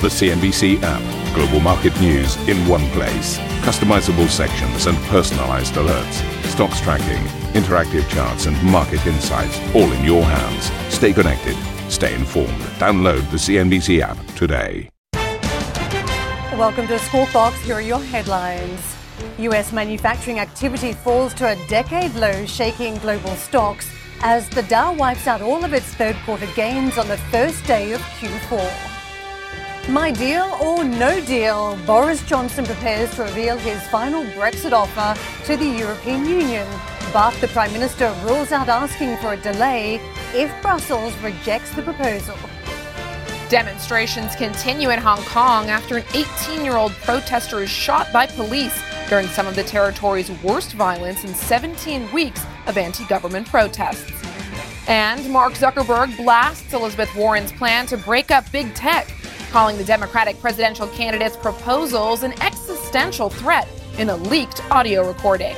The CNBC app. Global market news in one place. Customizable sections and personalized alerts. Stocks tracking, interactive charts, and market insights all in your hands. Stay connected. Stay informed. Download the CNBC app today. Welcome to Squawk Box. Here are your headlines. US manufacturing activity falls to a decade low, shaking global stocks as the Dow wipes out all of its third quarter gains on the first day of Q4. My deal or no deal, Boris Johnson prepares to reveal his final Brexit offer to the European Union. But the Prime Minister rules out asking for a delay if Brussels rejects the proposal. Demonstrations continue in Hong Kong after an 18 year old protester is shot by police during some of the territory's worst violence in 17 weeks of anti government protests. And Mark Zuckerberg blasts Elizabeth Warren's plan to break up big tech calling the Democratic presidential candidate's proposals an existential threat in a leaked audio recording.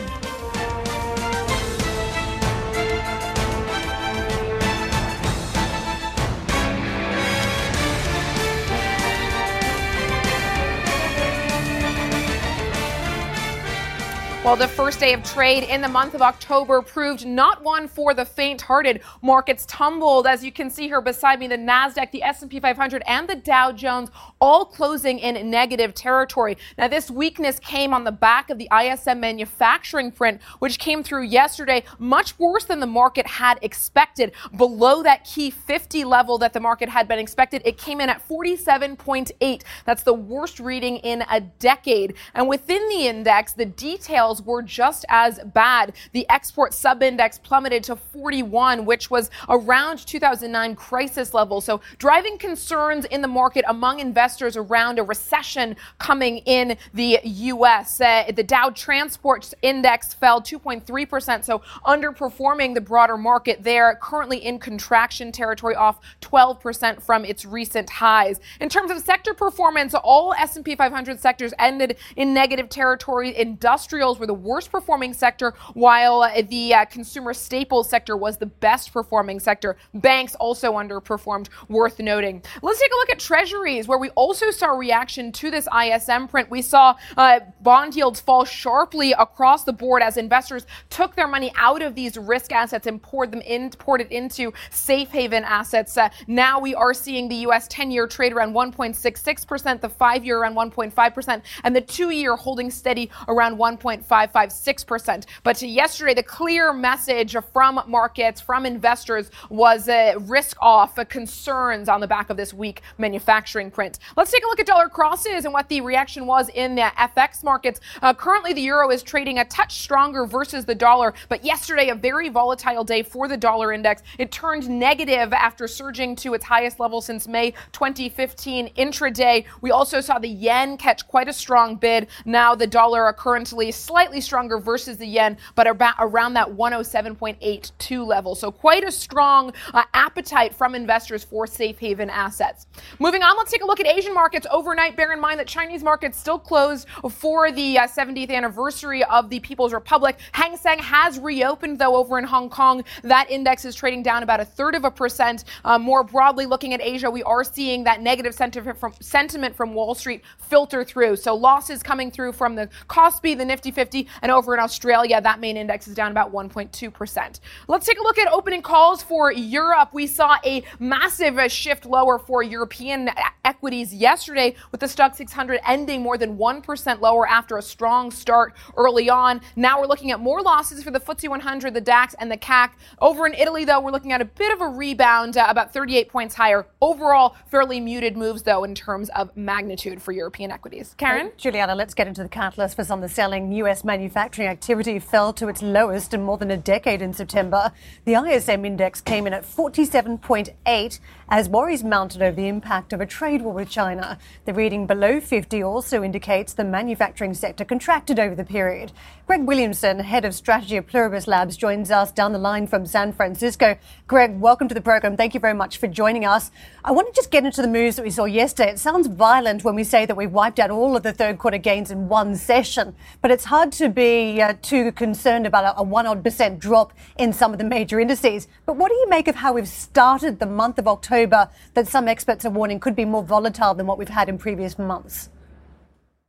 Well, the first day of trade in the month of October proved not one for the faint-hearted. Markets tumbled, as you can see here beside me, the Nasdaq, the S&P 500, and the Dow Jones all closing in negative territory. Now, this weakness came on the back of the ISM manufacturing print, which came through yesterday, much worse than the market had expected. Below that key 50 level that the market had been expected, it came in at 47.8. That's the worst reading in a decade. And within the index, the details were just as bad. The export subindex plummeted to 41, which was around 2009 crisis level. So driving concerns in the market among investors around a recession coming in the U.S. Uh, the Dow Transport Index fell 2.3%, so underperforming the broader market there, currently in contraction territory off 12% from its recent highs. In terms of sector performance, all S&P 500 sectors ended in negative territory. Industrials were the worst performing sector, while the uh, consumer staples sector was the best performing sector. Banks also underperformed, worth noting. Let's take a look at treasuries, where we also saw reaction to this ISM print. We saw uh, bond yields fall sharply across the board as investors took their money out of these risk assets and poured them in, poured it into safe haven assets. Uh, now we are seeing the U.S. 10-year trade around 1.66%, the five-year around 1.5%, and the two-year holding steady around 1.5 0.556%. But yesterday, the clear message from markets, from investors, was a risk off, concerns on the back of this weak manufacturing print. Let's take a look at dollar crosses and what the reaction was in the FX markets. Uh, currently, the euro is trading a touch stronger versus the dollar, but yesterday, a very volatile day for the dollar index. It turned negative after surging to its highest level since May 2015 intraday. We also saw the yen catch quite a strong bid. Now the dollar currently slightly slightly stronger versus the yen, but about around that 107.82 level. So quite a strong uh, appetite from investors for safe haven assets. Moving on, let's take a look at Asian markets overnight. Bear in mind that Chinese markets still closed for the uh, 70th anniversary of the People's Republic. Hang Seng has reopened though over in Hong Kong. That index is trading down about a third of a percent. Uh, more broadly looking at Asia, we are seeing that negative sentiment from, sentiment from Wall Street filter through. So losses coming through from the Kospi, the Nifty 50, and over in Australia, that main index is down about 1.2%. Let's take a look at opening calls for Europe. We saw a massive uh, shift lower for European equities yesterday, with the Stoxx 600 ending more than 1% lower after a strong start early on. Now we're looking at more losses for the FTSE 100, the DAX, and the CAC. Over in Italy, though, we're looking at a bit of a rebound, uh, about 38 points higher. Overall, fairly muted moves, though, in terms of magnitude for European equities. Karen? Juliana, let's get into the catalyst for some of the selling. U.S manufacturing activity fell to its lowest in more than a decade in September. The ISM index came in at 47.8 as worries mounted over the impact of a trade war with China. The reading below 50 also indicates the manufacturing sector contracted over the period. Greg Williamson, head of strategy at Pluribus Labs, joins us down the line from San Francisco. Greg, welcome to the program. Thank you very much for joining us. I want to just get into the moves that we saw yesterday. It sounds violent when we say that we wiped out all of the third quarter gains in one session, but it's hard to be uh, too concerned about a, a one odd percent drop in some of the major indices. But what do you make of how we've started the month of October that some experts are warning could be more volatile than what we've had in previous months?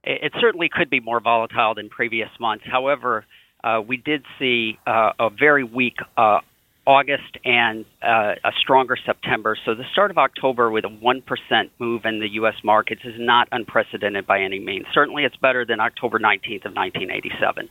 It certainly could be more volatile than previous months. However, uh, we did see uh, a very weak uh, August and uh, a stronger September. So the start of October with a 1% move in the U.S. markets is not unprecedented by any means. Certainly it's better than October 19th of 1987.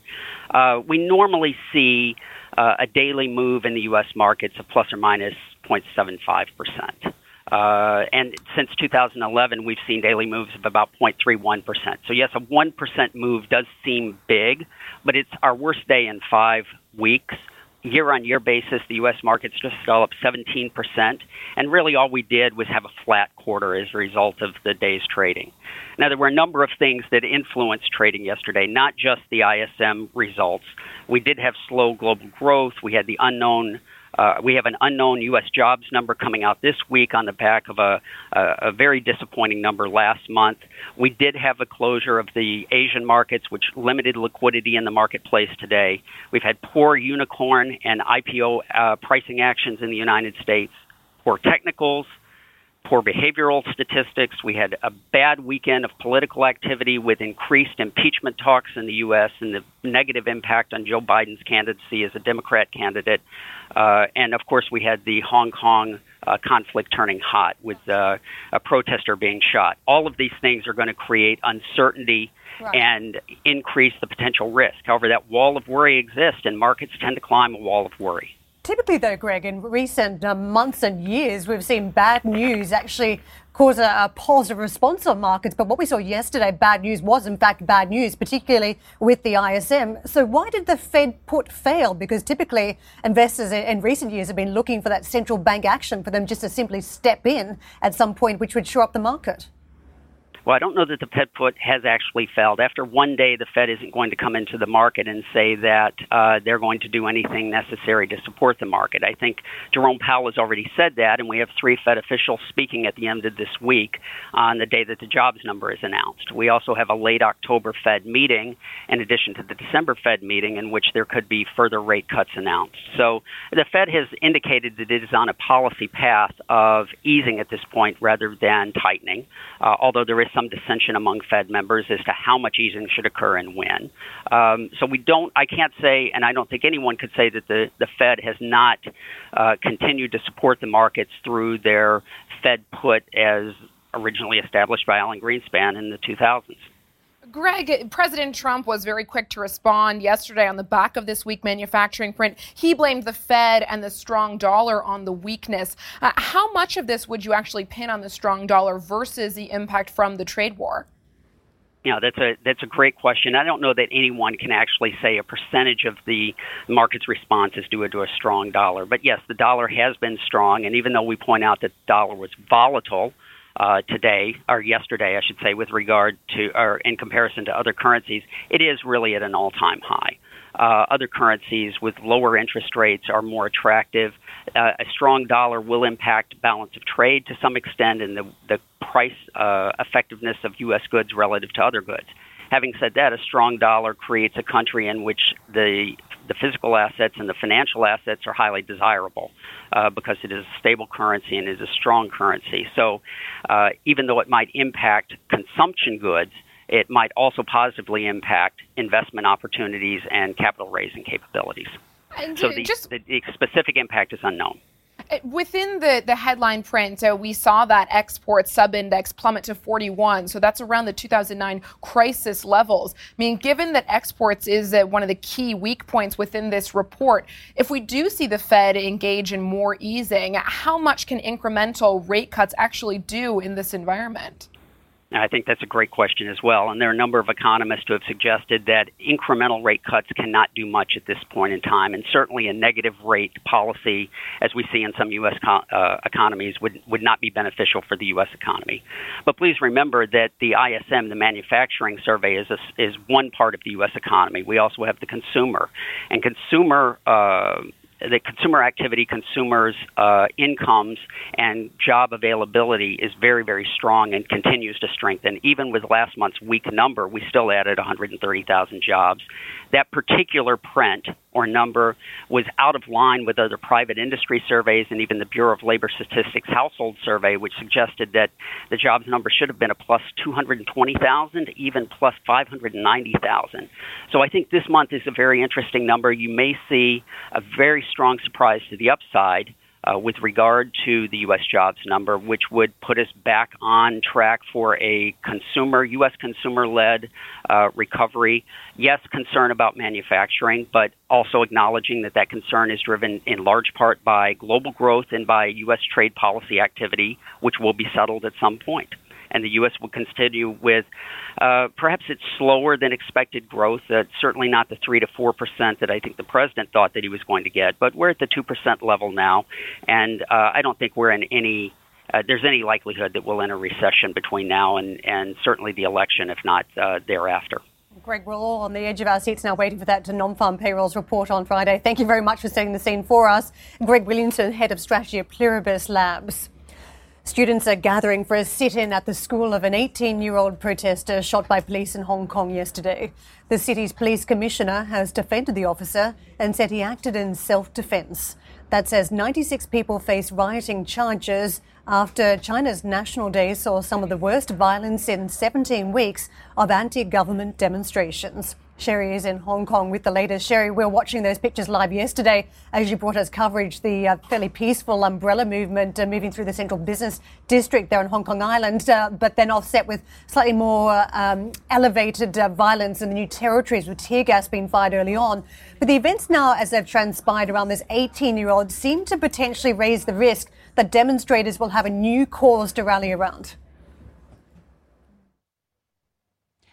Uh, we normally see uh, a daily move in the U.S. markets of plus or minus 0.75%. Uh, and since 2011, we've seen daily moves of about 0.31%. So, yes, a 1% move does seem big, but it's our worst day in five weeks. Year on year basis, the U.S. markets just fell up 17%. And really, all we did was have a flat quarter as a result of the day's trading. Now, there were a number of things that influenced trading yesterday, not just the ISM results. We did have slow global growth, we had the unknown uh, we have an unknown U.S. jobs number coming out this week on the back of a, a, a, very disappointing number last month. We did have a closure of the Asian markets, which limited liquidity in the marketplace today. We've had poor unicorn and IPO uh, pricing actions in the United States, poor technicals, poor behavioral statistics. We had a bad weekend of political activity with increased impeachment talks in the U.S. and the negative impact on Joe Biden's candidacy as a Democrat candidate. Uh, and of course, we had the Hong Kong uh, conflict turning hot with uh, a protester being shot. All of these things are going to create uncertainty. Right. And increase the potential risk. However, that wall of worry exists, and markets tend to climb a wall of worry. Typically, though, Greg, in recent uh, months and years, we've seen bad news actually cause a, a, positive response on markets. But what we saw yesterday, bad news was in fact bad news, particularly with the ISM. So why did the Fed put fail? Because typically investors in recent years have been looking for that central bank action for them just to simply step in at some point, which would shore up the market. Well, I don't know that the Fed put has actually failed. After one day, the Fed isn't going to come into the market and say that uh, they're going to do anything necessary to support the market. I think Jerome Powell has already said that, and we have three Fed officials speaking at the end of this week on the day that the jobs number is announced. We also have a late October Fed meeting, in addition to the December Fed meeting, in which there could be further rate cuts announced. So the Fed has indicated that it is on a policy path of easing at this point rather than tightening, uh, although there is some dissension among Fed members as to how much easing should occur and when. Um, so we don't, I can't say, and I don't think anyone could say that the, the Fed has not uh, continued to support the markets through their Fed put as originally established by Alan Greenspan in the 2000s. Greg, President Trump was very quick to respond yesterday on the back of this weak manufacturing print. He blamed the Fed and the strong dollar on the weakness. Uh, how much of this would you actually pin on the strong dollar versus the impact from the trade war? Yeah, that's a that's a great question. I don't know that anyone can actually say a percentage of the market's response is due to a strong dollar. But yes, the dollar has been strong, and even though we point out that the dollar was volatile, uh, today or yesterday, I should say, with regard to or in comparison to other currencies, it is really at an all-time high. Uh, other currencies with lower interest rates are more attractive. Uh, a strong dollar will impact balance of trade to some extent and the, the price uh, effectiveness of U.S. goods relative to other goods. Having said that, a strong dollar creates a country in which the the physical assets and the financial assets are highly desirable uh, because it is a stable currency and is a strong currency. So, uh, even though it might impact consumption goods, it might also positively impact investment opportunities and capital raising capabilities. And so the, just, the, the specific impact is unknown. Within the, the headline print, uh, we saw that export subindex plummet to 41. So that's around the 2009 crisis levels. I mean, given that exports is uh, one of the key weak points within this report, if we do see the Fed engage in more easing, how much can incremental rate cuts actually do in this environment? I think that's a great question as well. And there are a number of economists who have suggested that incremental rate cuts cannot do much at this point in time. And certainly a negative rate policy, as we see in some U.S. Co- uh, economies, would, would not be beneficial for the U.S. economy. But please remember that the ISM, the manufacturing survey, is, a, is one part of the U.S. economy. We also have the consumer. And consumer. Uh, the consumer activity, consumers' uh, incomes, and job availability is very, very strong and continues to strengthen. Even with last month's weak number, we still added 130,000 jobs. That particular print or number was out of line with other private industry surveys and even the Bureau of Labor Statistics household survey, which suggested that the jobs number should have been a plus 220,000, even plus 590,000. So I think this month is a very interesting number. You may see a very strong surprise to the upside uh, with regard to the U.S. jobs number, which would put us back on track for a consumer, U.S. consumer led uh, recovery. Yes, concern about manufacturing, but also acknowledging that that concern is driven in large part by global growth and by U.S. trade policy activity, which will be settled at some point and the U.S. will continue with uh, perhaps it's slower than expected growth. Uh, certainly not the three to four percent that I think the president thought that he was going to get, but we're at the two percent level now, and uh, I don't think we're in any. Uh, there's any likelihood that we'll enter recession between now and, and certainly the election, if not uh, thereafter. Greg, we're all on the edge of our seats now waiting for that non-farm payrolls report on Friday. Thank you very much for setting the scene for us. Greg Williamson, Head of Strategy at Pluribus Labs. Students are gathering for a sit in at the school of an 18 year old protester shot by police in Hong Kong yesterday. The city's police commissioner has defended the officer and said he acted in self defense. That says 96 people face rioting charges after China's National Day saw some of the worst violence in 17 weeks of anti government demonstrations. Sherry is in Hong Kong with the latest. Sherry, we are watching those pictures live yesterday as you brought us coverage. The uh, fairly peaceful umbrella movement uh, moving through the central business district there on Hong Kong Island, uh, but then offset with slightly more um, elevated uh, violence in the new territories with tear gas being fired early on. But the events now, as they've transpired around this 18 year old, seem to potentially raise the risk that demonstrators will have a new cause to rally around.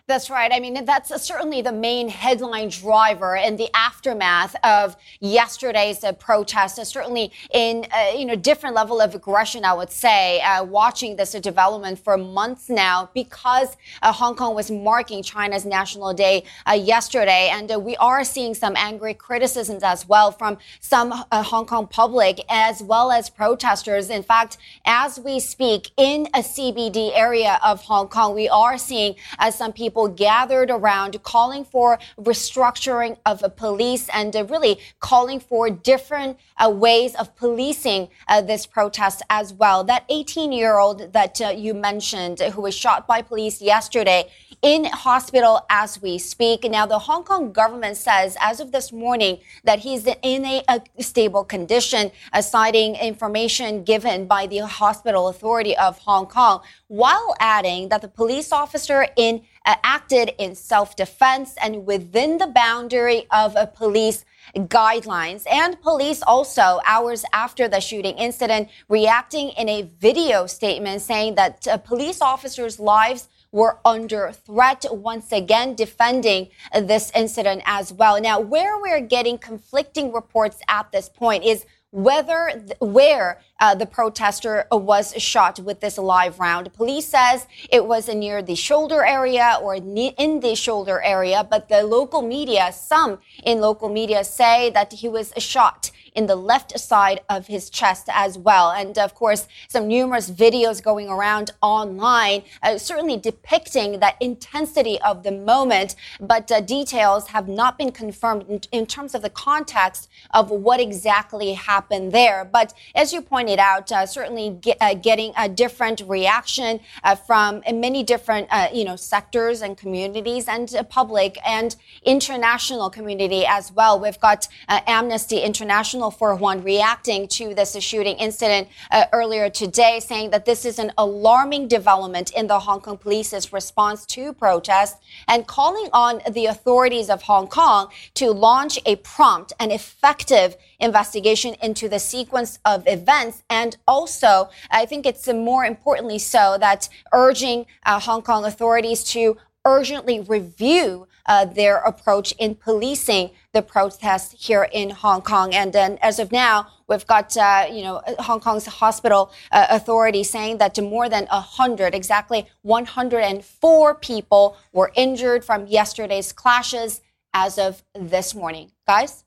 That's right. I mean, that's certainly the main headline driver in the aftermath of yesterday's uh, protest. Uh, certainly in, uh, you know, different level of aggression, I would say, uh, watching this development for months now because uh, Hong Kong was marking China's National Day uh, yesterday. And we are seeing some angry criticisms as well from some Hong Kong public as well as protesters. In fact, as we speak in a CBD area of Hong Kong, we are seeing as some people people gathered around calling for restructuring of police and uh, really calling for different uh, ways of policing uh, this protest as well. That 18 year old that you mentioned who was shot by police yesterday in hospital as we speak. Now, the Hong Kong government says as of this morning that he's in a, a stable condition, uh, citing information given by the hospital authority of Hong Kong, while adding that the police officer in acted in self-defense and within the boundary of a police guidelines. And police also, hours after the shooting incident, reacting in a video statement saying that uh, police officers' lives were under threat once again defending this incident as well. Now, where we're getting conflicting reports at this point is whether where uh, the protester was shot with this live round. Police says it was near the shoulder area or in the shoulder area, but the local media, some in local media say that he was shot in the left side of his chest as well. And of course, some numerous videos going around online, uh, certainly depicting that intensity of the moment, but uh, details have not been confirmed in, in, terms of the context of what exactly happened there. But as you pointed out, uh, certainly get, uh, getting a different reaction uh, from many different, uh, you know, sectors and communities and public and international community as well. We've got Amnesty International Channel 401 reacting to this shooting incident uh, earlier today, saying that this is an alarming development in the Hong Kong police's response to protests and calling on the authorities of Hong Kong to launch a prompt and effective investigation into the sequence of events. And also, I think it's more importantly so that urging uh, Hong Kong authorities to urgently review uh, their approach in policing the protests here in Hong Kong. And then as of now, we've got, uh, you know, Hong Kong's hospital uh, authority saying that more than 100, exactly 104 people were injured from yesterday's clashes as of this morning. Guys?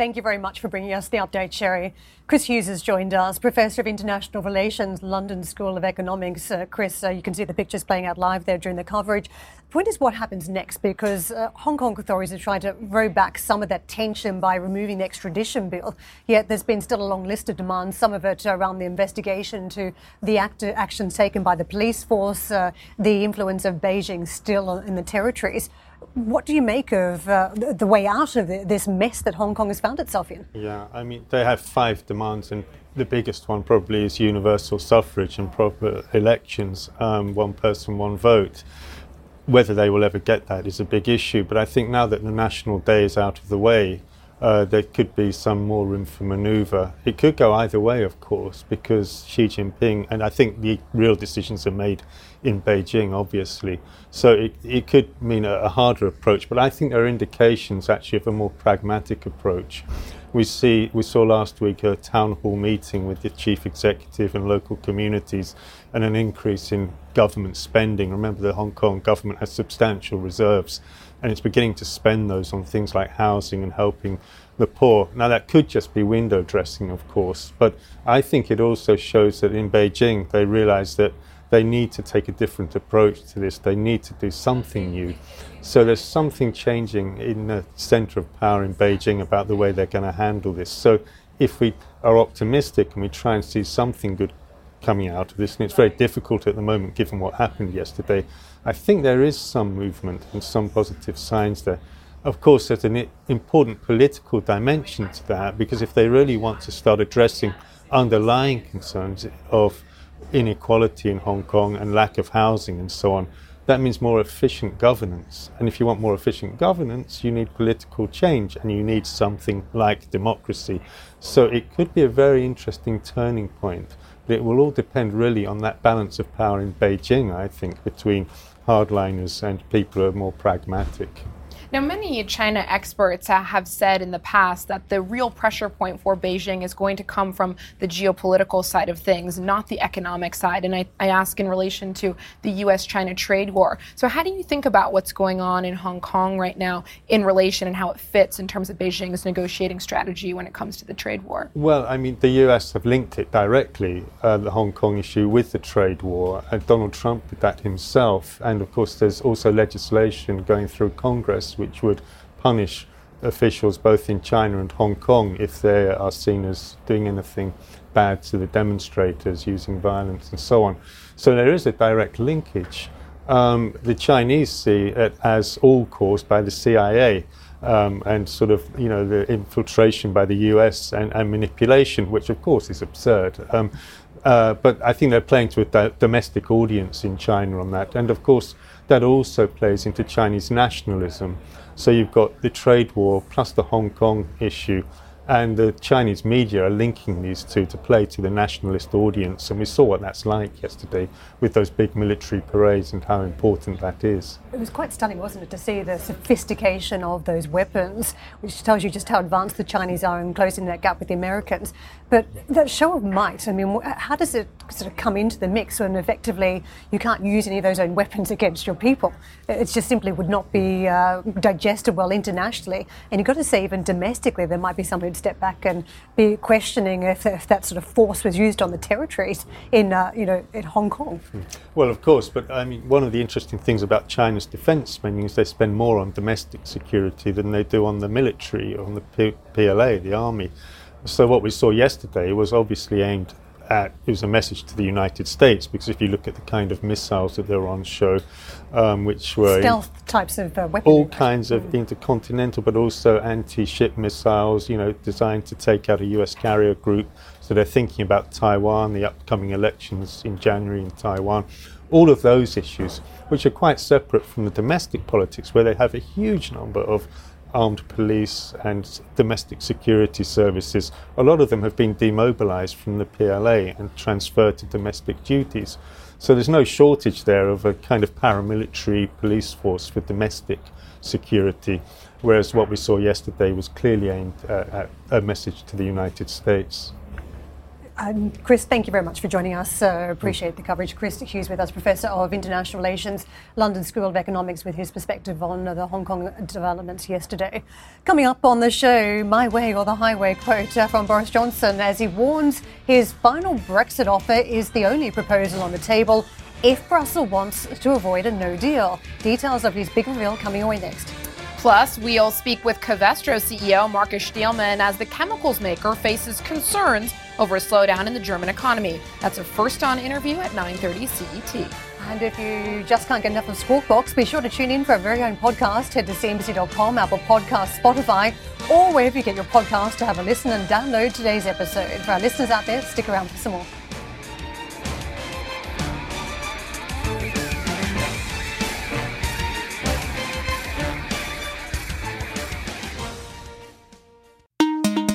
Thank you very much for bringing us the update, Sherry. Chris Hughes has joined us, Professor of International Relations, London School of Economics. Uh, Chris, uh, you can see the pictures playing out live there during the coverage. The point is what happens next because uh, Hong Kong authorities are trying to row back some of that tension by removing the extradition bill. Yet there's been still a long list of demands, some of it around the investigation to the act- actions taken by the police force, uh, the influence of Beijing still in the territories. What do you make of uh, the way out of this mess that Hong Kong has found itself in? Yeah, I mean, they have five demands, and the biggest one probably is universal suffrage and proper elections, um, one person, one vote. Whether they will ever get that is a big issue, but I think now that the National Day is out of the way, uh, there could be some more room for manoeuvre. It could go either way, of course, because Xi Jinping, and I think the real decisions are made in Beijing, obviously. So it, it could mean a, a harder approach, but I think there are indications actually of a more pragmatic approach. We see we saw last week a town hall meeting with the chief executive and local communities, and an increase in government spending. Remember, the Hong Kong government has substantial reserves, and it's beginning to spend those on things like housing and helping the poor. Now, that could just be window dressing, of course, but I think it also shows that in Beijing they realize that they need to take a different approach to this. They need to do something new. So there's something changing in the center of power in Beijing about the way they're going to handle this. So if we are optimistic and we try and see something good coming out of this, and it's very difficult at the moment given what happened yesterday, I think there is some movement and some positive signs there. Of course, there's an important political dimension to that because if they really want to start addressing underlying concerns of inequality in Hong Kong and lack of housing and so on, that means more efficient governance. And if you want more efficient governance, you need political change and you need something like democracy. So it could be a very interesting turning point. But it will all depend really on that balance of power in Beijing, I think, between hardliners and people who are more pragmatic. Now, many China experts have said in the past that the real pressure point for Beijing is going to come from the geopolitical side of things, not the economic side. And I, I ask in relation to the U.S. China trade war. So, how do you think about what's going on in Hong Kong right now in relation and how it fits in terms of Beijing's negotiating strategy when it comes to the trade war? Well, I mean, the U.S. have linked it directly, uh, the Hong Kong issue, with the trade war. Uh, Donald Trump did that himself. And of course, there's also legislation going through Congress which would punish officials both in China and Hong Kong if they are seen as doing anything bad to the demonstrators, using violence, and so on. So there is a direct linkage. Um, the Chinese see it as all caused by the CIA. Um, and sort of, you know, the infiltration by the US and, and manipulation, which of course is absurd. Um, uh, but I think they're playing to a do- domestic audience in China on that. And of course, that also plays into Chinese nationalism. So you've got the trade war plus the Hong Kong issue and the Chinese media are linking these two to play to the nationalist audience. And we saw what that's like yesterday with those big military parades and how important that is. It was quite stunning, wasn't it, to see the sophistication of those weapons, which tells you just how advanced the Chinese are in closing that gap with the Americans. But that show of might, I mean, how does it sort of come into the mix when effectively you can't use any of those own weapons against your people? It just simply would not be uh, digested well internationally. And you've got to say, even domestically, there might be somebody step back and be questioning if, if that sort of force was used on the territories in, uh, you know, in Hong Kong. Well, of course, but I mean, one of the interesting things about China's defence spending is they spend more on domestic security than they do on the military, on the P- PLA, the army. So what we saw yesterday was obviously aimed at, it was a message to the United States because if you look at the kind of missiles that they were on show, um, which were stealth types of uh, weapons, all kinds of intercontinental, but also anti-ship missiles, you know, designed to take out a U.S. carrier group. So they're thinking about Taiwan, the upcoming elections in January in Taiwan, all of those issues, which are quite separate from the domestic politics, where they have a huge number of armed police and domestic security services, a lot of them have been demobilized from the PLA and transferred to domestic duties. So there's no shortage there of a kind of paramilitary police force for domestic security, whereas what we saw yesterday was clearly aimed uh, at a message to the United States. Um, Chris, thank you very much for joining us. Uh, appreciate the coverage. Chris Hughes with us, Professor of International Relations, London School of Economics, with his perspective on uh, the Hong Kong developments yesterday. Coming up on the show, My Way or the Highway quote uh, from Boris Johnson as he warns his final Brexit offer is the only proposal on the table if Brussels wants to avoid a no deal. Details of his big reveal coming away next. Plus, we'll speak with Covestro CEO Markus Steilemann as the chemicals maker faces concerns over a slowdown in the German economy. That's a first on interview at 9:30 CET. And if you just can't get enough of Squawk Box, be sure to tune in for our very own podcast. Head to cnbc.com, Apple Podcasts, Spotify, or wherever you get your podcast to have a listen and download today's episode. For our listeners out there, stick around for some more.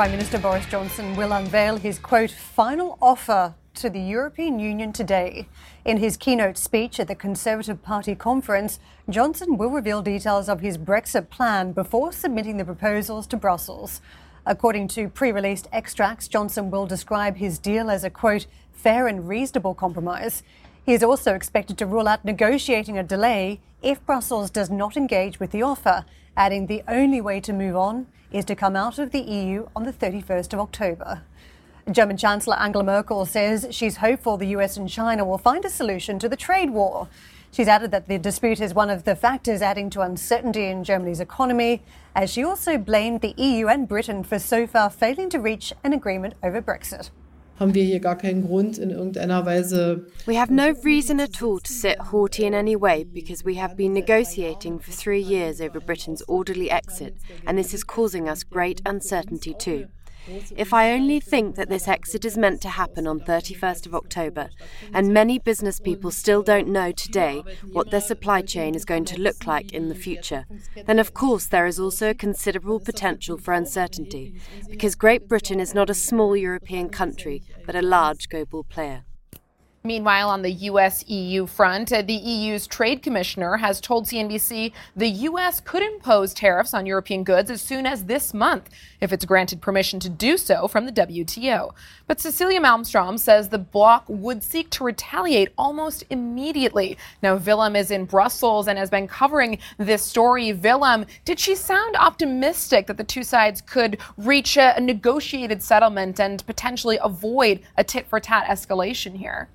Prime Minister Boris Johnson will unveil his quote final offer to the European Union today. In his keynote speech at the Conservative Party conference, Johnson will reveal details of his Brexit plan before submitting the proposals to Brussels. According to pre released extracts, Johnson will describe his deal as a quote fair and reasonable compromise. He is also expected to rule out negotiating a delay if Brussels does not engage with the offer, adding the only way to move on is to come out of the EU on the 31st of October. German Chancellor Angela Merkel says she's hopeful the US and China will find a solution to the trade war. She's added that the dispute is one of the factors adding to uncertainty in Germany's economy, as she also blamed the EU and Britain for so far failing to reach an agreement over Brexit. We have no reason at all to sit haughty in any way because we have been negotiating for three years over Britain's orderly exit, and this is causing us great uncertainty too. If I only think that this exit is meant to happen on 31st of October, and many business people still don't know today what their supply chain is going to look like in the future, then of course there is also a considerable potential for uncertainty, because Great Britain is not a small European country, but a large global player. Meanwhile, on the US EU front, uh, the EU's trade commissioner has told CNBC the US could impose tariffs on European goods as soon as this month if it's granted permission to do so from the WTO. But Cecilia Malmstrom says the bloc would seek to retaliate almost immediately. Now, Willem is in Brussels and has been covering this story. Willem, did she sound optimistic that the two sides could reach a negotiated settlement and potentially avoid a tit for tat escalation here?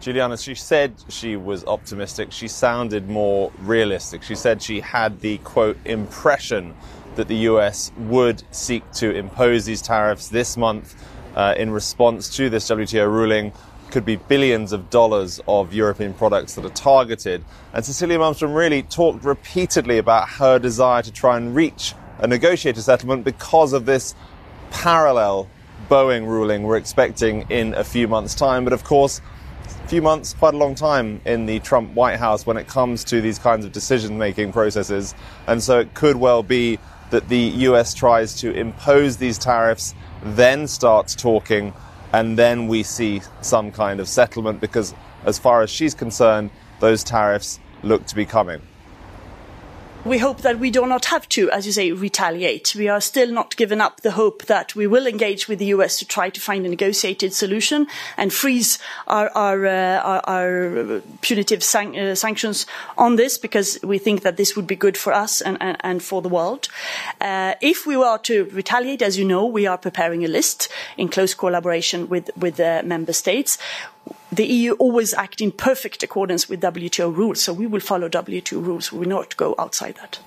Juliana, she said she was optimistic. She sounded more realistic. She said she had the quote impression that the US would seek to impose these tariffs this month uh, in response to this WTO ruling. Could be billions of dollars of European products that are targeted. And Cecilia Malmstrom really talked repeatedly about her desire to try and reach a negotiated settlement because of this parallel Boeing ruling we're expecting in a few months' time. But of course, few months, quite a long time in the Trump White House when it comes to these kinds of decision making processes. And so it could well be that the US tries to impose these tariffs, then starts talking, and then we see some kind of settlement because, as far as she's concerned, those tariffs look to be coming. We hope that we do not have to, as you say, retaliate. We are still not giving up the hope that we will engage with the US to try to find a negotiated solution and freeze our, our, uh, our, our punitive san- uh, sanctions on this because we think that this would be good for us and, and, and for the world. Uh, if we were to retaliate, as you know, we are preparing a list in close collaboration with, with the member states the EU always act in perfect accordance with WTO rules, so we will follow WTO rules. We will not go outside that.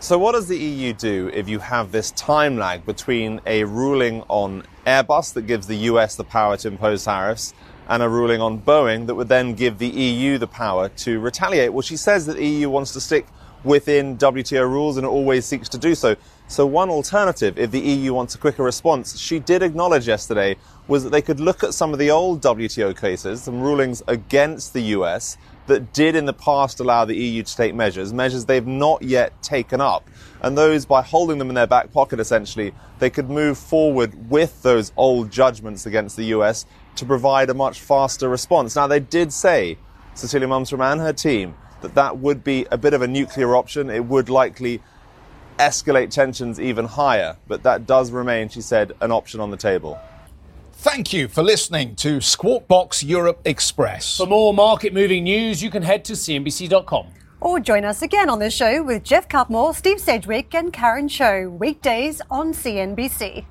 So, what does the EU do if you have this time lag between a ruling on Airbus that gives the US the power to impose tariffs and a ruling on Boeing that would then give the EU the power to retaliate? Well, she says that the EU wants to stick within WTO rules and always seeks to do so. So, one alternative, if the EU wants a quicker response, she did acknowledge yesterday, was that they could look at some of the old WTO cases, some rulings against the US that did in the past allow the EU to take measures, measures they've not yet taken up. And those, by holding them in their back pocket essentially, they could move forward with those old judgments against the US to provide a much faster response. Now, they did say, Cecilia Malmstrom and her team, that that would be a bit of a nuclear option. It would likely escalate tensions even higher, but that does remain, she said, an option on the table. Thank you for listening to Squawk Box Europe Express. For more market moving news, you can head to CNBC.com. Or join us again on the show with Geoff Cutmore, Steve Sedgwick, and Karen Tso, weekdays on CNBC.